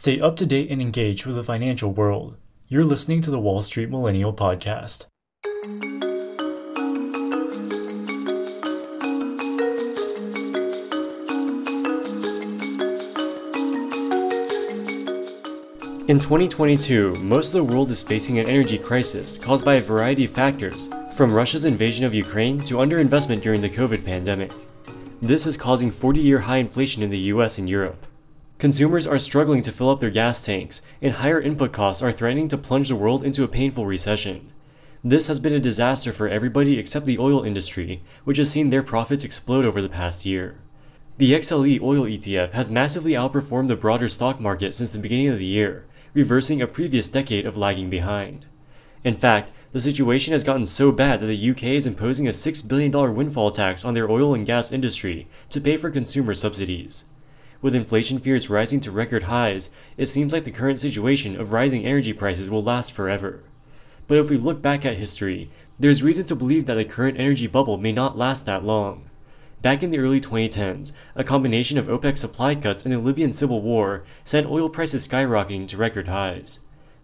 Stay up to date and engaged with the financial world. You're listening to the Wall Street Millennial Podcast. In 2022, most of the world is facing an energy crisis caused by a variety of factors, from Russia's invasion of Ukraine to underinvestment during the COVID pandemic. This is causing 40 year high inflation in the US and Europe. Consumers are struggling to fill up their gas tanks, and higher input costs are threatening to plunge the world into a painful recession. This has been a disaster for everybody except the oil industry, which has seen their profits explode over the past year. The XLE oil ETF has massively outperformed the broader stock market since the beginning of the year, reversing a previous decade of lagging behind. In fact, the situation has gotten so bad that the UK is imposing a $6 billion windfall tax on their oil and gas industry to pay for consumer subsidies. With inflation fears rising to record highs, it seems like the current situation of rising energy prices will last forever. But if we look back at history, there's reason to believe that the current energy bubble may not last that long. Back in the early 2010s, a combination of OPEC supply cuts and the Libyan civil war sent oil prices skyrocketing to record highs.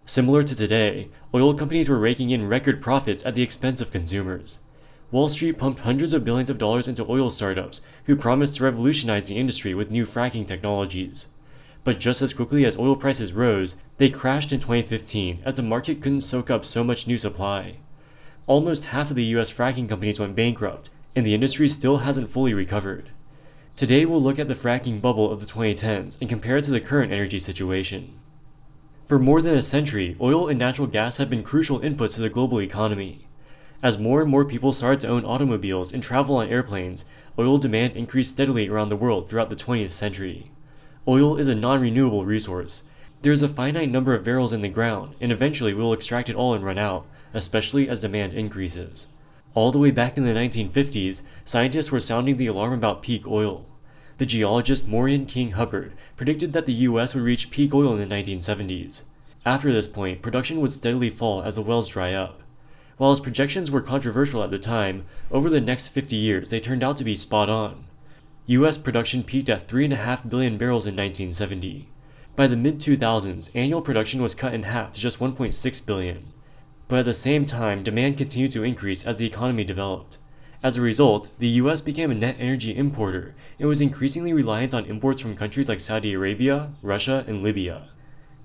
Similar to today, oil companies were raking in record profits at the expense of consumers. Wall Street pumped hundreds of billions of dollars into oil startups who promised to revolutionize the industry with new fracking technologies. But just as quickly as oil prices rose, they crashed in 2015 as the market couldn't soak up so much new supply. Almost half of the US fracking companies went bankrupt, and the industry still hasn't fully recovered. Today we'll look at the fracking bubble of the 2010s and compare it to the current energy situation. For more than a century, oil and natural gas have been crucial inputs to the global economy. As more and more people started to own automobiles and travel on airplanes, oil demand increased steadily around the world throughout the 20th century. Oil is a non renewable resource. There is a finite number of barrels in the ground, and eventually we will extract it all and run out, especially as demand increases. All the way back in the 1950s, scientists were sounding the alarm about peak oil. The geologist Marion King Hubbert predicted that the US would reach peak oil in the 1970s. After this point, production would steadily fall as the wells dry up. While his projections were controversial at the time, over the next 50 years they turned out to be spot on. US production peaked at 3.5 billion barrels in 1970. By the mid 2000s, annual production was cut in half to just 1.6 billion. But at the same time, demand continued to increase as the economy developed. As a result, the US became a net energy importer and was increasingly reliant on imports from countries like Saudi Arabia, Russia, and Libya.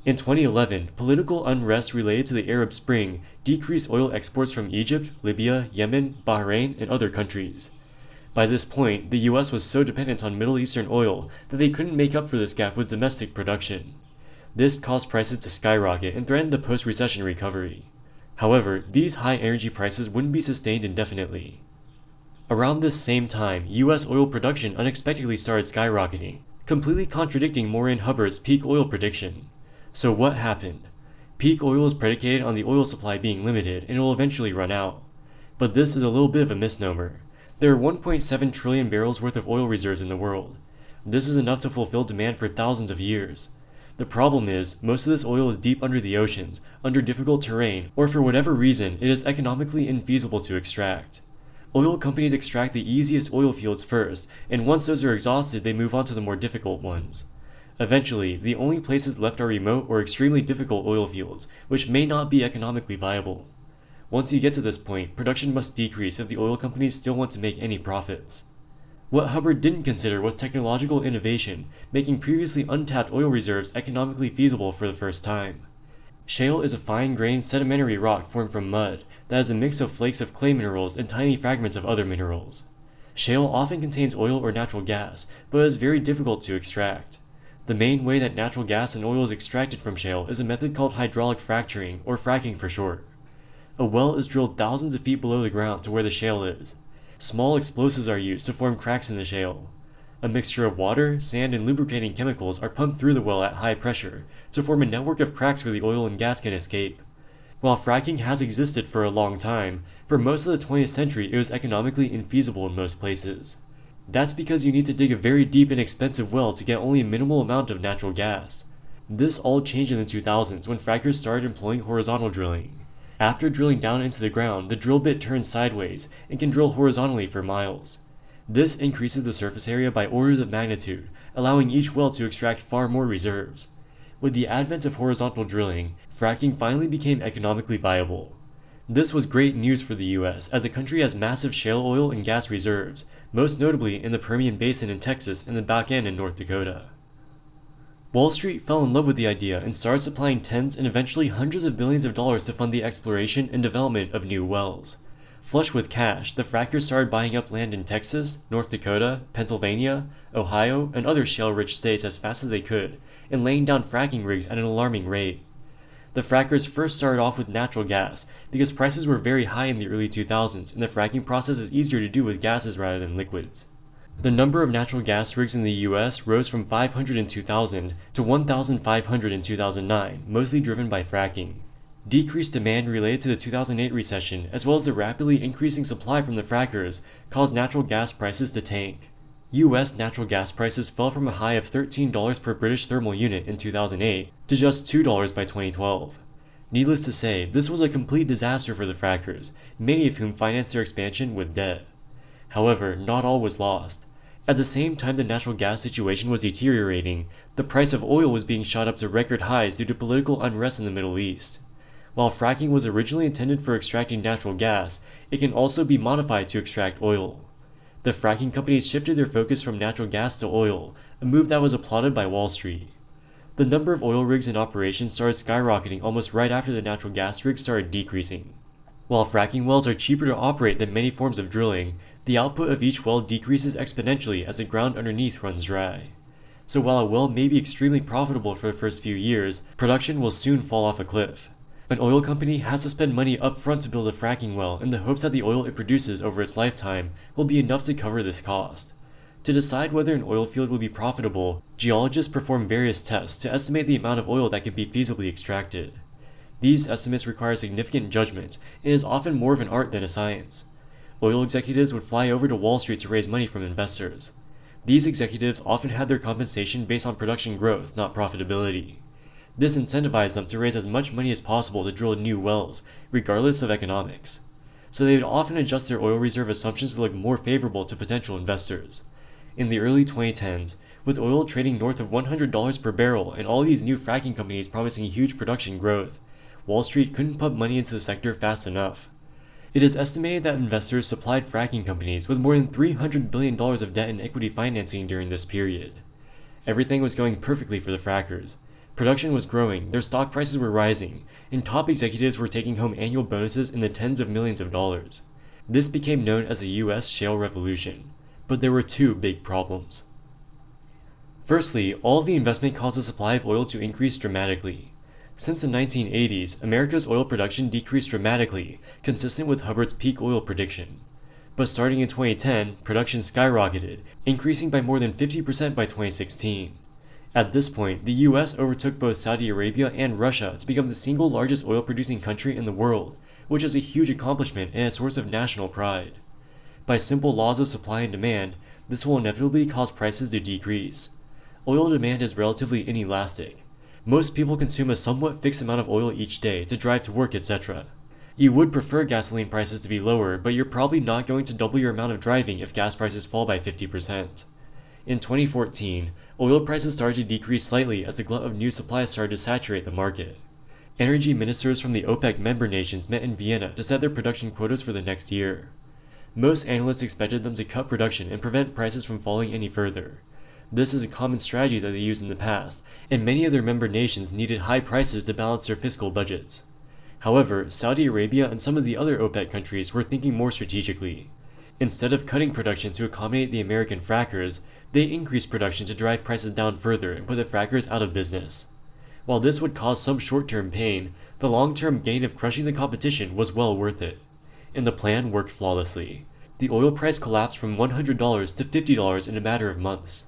In 2011, political unrest related to the Arab Spring decreased oil exports from Egypt, Libya, Yemen, Bahrain, and other countries. By this point, the US was so dependent on Middle Eastern oil that they couldn't make up for this gap with domestic production. This caused prices to skyrocket and threatened the post recession recovery. However, these high energy prices wouldn't be sustained indefinitely. Around this same time, US oil production unexpectedly started skyrocketing, completely contradicting Marion Hubbert's peak oil prediction. So what happened? Peak oil is predicated on the oil supply being limited and it will eventually run out. But this is a little bit of a misnomer. There are 1.7 trillion barrels worth of oil reserves in the world. This is enough to fulfill demand for thousands of years. The problem is, most of this oil is deep under the oceans, under difficult terrain, or for whatever reason, it is economically infeasible to extract. Oil companies extract the easiest oil fields first, and once those are exhausted, they move on to the more difficult ones. Eventually, the only places left are remote or extremely difficult oil fields, which may not be economically viable. Once you get to this point, production must decrease if the oil companies still want to make any profits. What Hubbert didn't consider was technological innovation, making previously untapped oil reserves economically feasible for the first time. Shale is a fine grained sedimentary rock formed from mud that is a mix of flakes of clay minerals and tiny fragments of other minerals. Shale often contains oil or natural gas, but is very difficult to extract. The main way that natural gas and oil is extracted from shale is a method called hydraulic fracturing, or fracking for short. A well is drilled thousands of feet below the ground to where the shale is. Small explosives are used to form cracks in the shale. A mixture of water, sand, and lubricating chemicals are pumped through the well at high pressure to form a network of cracks where the oil and gas can escape. While fracking has existed for a long time, for most of the 20th century it was economically infeasible in most places. That's because you need to dig a very deep and expensive well to get only a minimal amount of natural gas. This all changed in the 2000s when frackers started employing horizontal drilling. After drilling down into the ground, the drill bit turns sideways and can drill horizontally for miles. This increases the surface area by orders of magnitude, allowing each well to extract far more reserves. with the advent of horizontal drilling, fracking finally became economically viable. This was great news for the US, as the country has massive shale oil and gas reserves, most notably in the Permian Basin in Texas and the Bakken in North Dakota. Wall Street fell in love with the idea and started supplying tens and eventually hundreds of billions of dollars to fund the exploration and development of new wells. Flush with cash, the frackers started buying up land in Texas, North Dakota, Pennsylvania, Ohio, and other shale rich states as fast as they could, and laying down fracking rigs at an alarming rate. The frackers first started off with natural gas because prices were very high in the early 2000s and the fracking process is easier to do with gases rather than liquids. The number of natural gas rigs in the US rose from 500 in 2000 to 1,500 in 2009, mostly driven by fracking. Decreased demand related to the 2008 recession, as well as the rapidly increasing supply from the frackers, caused natural gas prices to tank. US natural gas prices fell from a high of $13 per British thermal unit in 2008 to just $2 by 2012. Needless to say, this was a complete disaster for the frackers, many of whom financed their expansion with debt. However, not all was lost. At the same time the natural gas situation was deteriorating, the price of oil was being shot up to record highs due to political unrest in the Middle East. While fracking was originally intended for extracting natural gas, it can also be modified to extract oil. The fracking companies shifted their focus from natural gas to oil, a move that was applauded by Wall Street. The number of oil rigs in operation started skyrocketing almost right after the natural gas rigs started decreasing. While fracking wells are cheaper to operate than many forms of drilling, the output of each well decreases exponentially as the ground underneath runs dry. So while a well may be extremely profitable for the first few years, production will soon fall off a cliff. An oil company has to spend money up front to build a fracking well in the hopes that the oil it produces over its lifetime will be enough to cover this cost. To decide whether an oil field will be profitable, geologists perform various tests to estimate the amount of oil that can be feasibly extracted. These estimates require significant judgment and is often more of an art than a science. Oil executives would fly over to Wall Street to raise money from investors. These executives often had their compensation based on production growth, not profitability. This incentivized them to raise as much money as possible to drill new wells, regardless of economics. So they would often adjust their oil reserve assumptions to look more favorable to potential investors. In the early 2010s, with oil trading north of $100 per barrel and all these new fracking companies promising huge production growth, Wall Street couldn't pump money into the sector fast enough. It is estimated that investors supplied fracking companies with more than $300 billion of debt and equity financing during this period. Everything was going perfectly for the frackers, Production was growing, their stock prices were rising, and top executives were taking home annual bonuses in the tens of millions of dollars. This became known as the US shale revolution. But there were two big problems. Firstly, all the investment caused the supply of oil to increase dramatically. Since the 1980s, America's oil production decreased dramatically, consistent with Hubbert's peak oil prediction. But starting in 2010, production skyrocketed, increasing by more than 50% by 2016. At this point, the US overtook both Saudi Arabia and Russia to become the single largest oil producing country in the world, which is a huge accomplishment and a source of national pride. By simple laws of supply and demand, this will inevitably cause prices to decrease. Oil demand is relatively inelastic. Most people consume a somewhat fixed amount of oil each day to drive to work, etc. You would prefer gasoline prices to be lower, but you're probably not going to double your amount of driving if gas prices fall by 50%. In 2014, oil prices started to decrease slightly as the glut of new supply started to saturate the market. Energy ministers from the OPEC member nations met in Vienna to set their production quotas for the next year. Most analysts expected them to cut production and prevent prices from falling any further. This is a common strategy that they used in the past, and many of their member nations needed high prices to balance their fiscal budgets. However, Saudi Arabia and some of the other OPEC countries were thinking more strategically. Instead of cutting production to accommodate the American frackers, they increased production to drive prices down further and put the frackers out of business. While this would cause some short term pain, the long term gain of crushing the competition was well worth it. And the plan worked flawlessly. The oil price collapsed from $100 to $50 in a matter of months.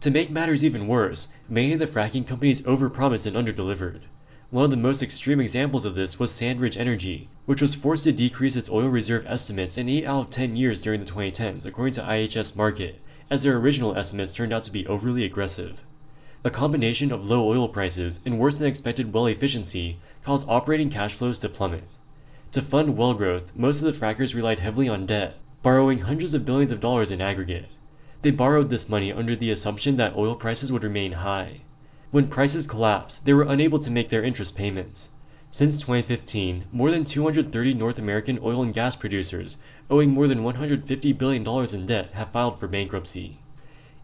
To make matters even worse, many of the fracking companies overpromised and underdelivered. One of the most extreme examples of this was Sandridge Energy, which was forced to decrease its oil reserve estimates in 8 out of 10 years during the 2010s, according to IHS Markit, as their original estimates turned out to be overly aggressive. A combination of low oil prices and worse than expected well efficiency caused operating cash flows to plummet. To fund well growth, most of the frackers relied heavily on debt, borrowing hundreds of billions of dollars in aggregate. They borrowed this money under the assumption that oil prices would remain high. When prices collapsed, they were unable to make their interest payments. Since 2015, more than 230 North American oil and gas producers, owing more than $150 billion in debt, have filed for bankruptcy.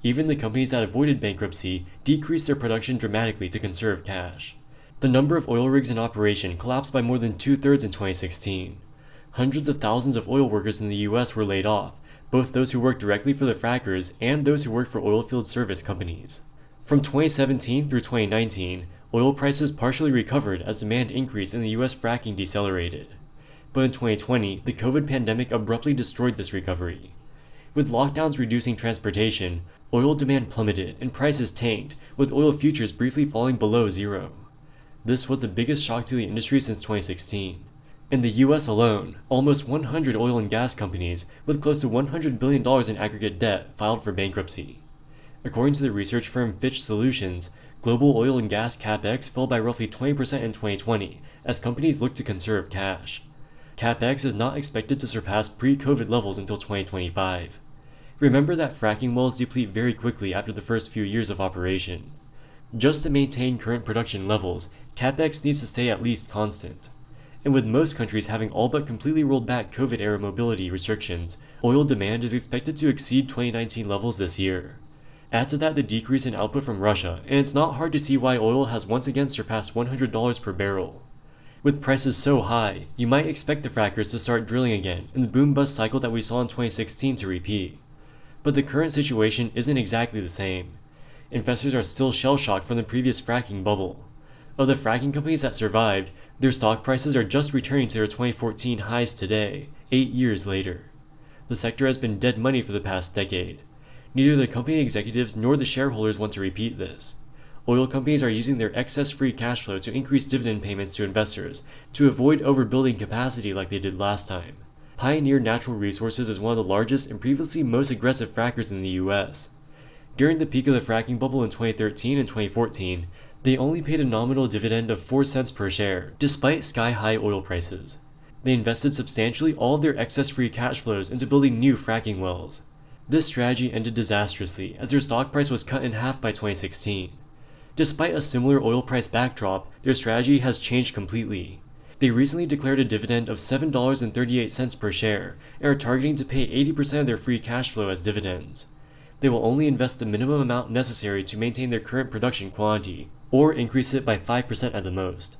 Even the companies that avoided bankruptcy decreased their production dramatically to conserve cash. The number of oil rigs in operation collapsed by more than two thirds in 2016. Hundreds of thousands of oil workers in the US were laid off, both those who worked directly for the frackers and those who worked for oilfield service companies. From 2017 through 2019, oil prices partially recovered as demand increased and the US fracking decelerated. But in 2020, the COVID pandemic abruptly destroyed this recovery. With lockdowns reducing transportation, oil demand plummeted and prices tanked, with oil futures briefly falling below zero. This was the biggest shock to the industry since 2016. In the US alone, almost 100 oil and gas companies with close to $100 billion in aggregate debt filed for bankruptcy. According to the research firm Fitch Solutions, global oil and gas capex fell by roughly 20% in 2020 as companies look to conserve cash. Capex is not expected to surpass pre COVID levels until 2025. Remember that fracking wells deplete very quickly after the first few years of operation. Just to maintain current production levels, capex needs to stay at least constant. And with most countries having all but completely rolled back COVID era mobility restrictions, oil demand is expected to exceed 2019 levels this year. Add to that the decrease in output from Russia, and it's not hard to see why oil has once again surpassed $100 per barrel. With prices so high, you might expect the frackers to start drilling again and the boom bust cycle that we saw in 2016 to repeat. But the current situation isn't exactly the same. Investors are still shell shocked from the previous fracking bubble. Of the fracking companies that survived, their stock prices are just returning to their 2014 highs today, eight years later. The sector has been dead money for the past decade. Neither the company executives nor the shareholders want to repeat this. Oil companies are using their excess free cash flow to increase dividend payments to investors to avoid overbuilding capacity like they did last time. Pioneer Natural Resources is one of the largest and previously most aggressive frackers in the US. During the peak of the fracking bubble in 2013 and 2014, they only paid a nominal dividend of 4 cents per share, despite sky high oil prices. They invested substantially all of their excess free cash flows into building new fracking wells. This strategy ended disastrously as their stock price was cut in half by 2016. Despite a similar oil price backdrop, their strategy has changed completely. They recently declared a dividend of $7.38 per share and are targeting to pay 80% of their free cash flow as dividends. They will only invest the minimum amount necessary to maintain their current production quantity, or increase it by 5% at the most.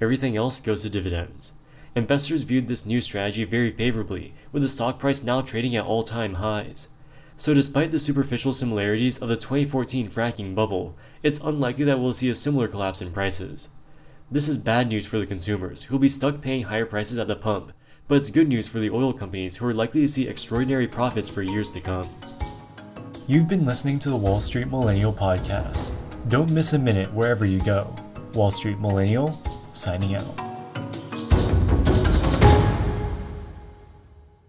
Everything else goes to dividends. Investors viewed this new strategy very favorably, with the stock price now trading at all time highs. So, despite the superficial similarities of the 2014 fracking bubble, it's unlikely that we'll see a similar collapse in prices. This is bad news for the consumers, who will be stuck paying higher prices at the pump, but it's good news for the oil companies who are likely to see extraordinary profits for years to come. You've been listening to the Wall Street Millennial Podcast. Don't miss a minute wherever you go. Wall Street Millennial, signing out.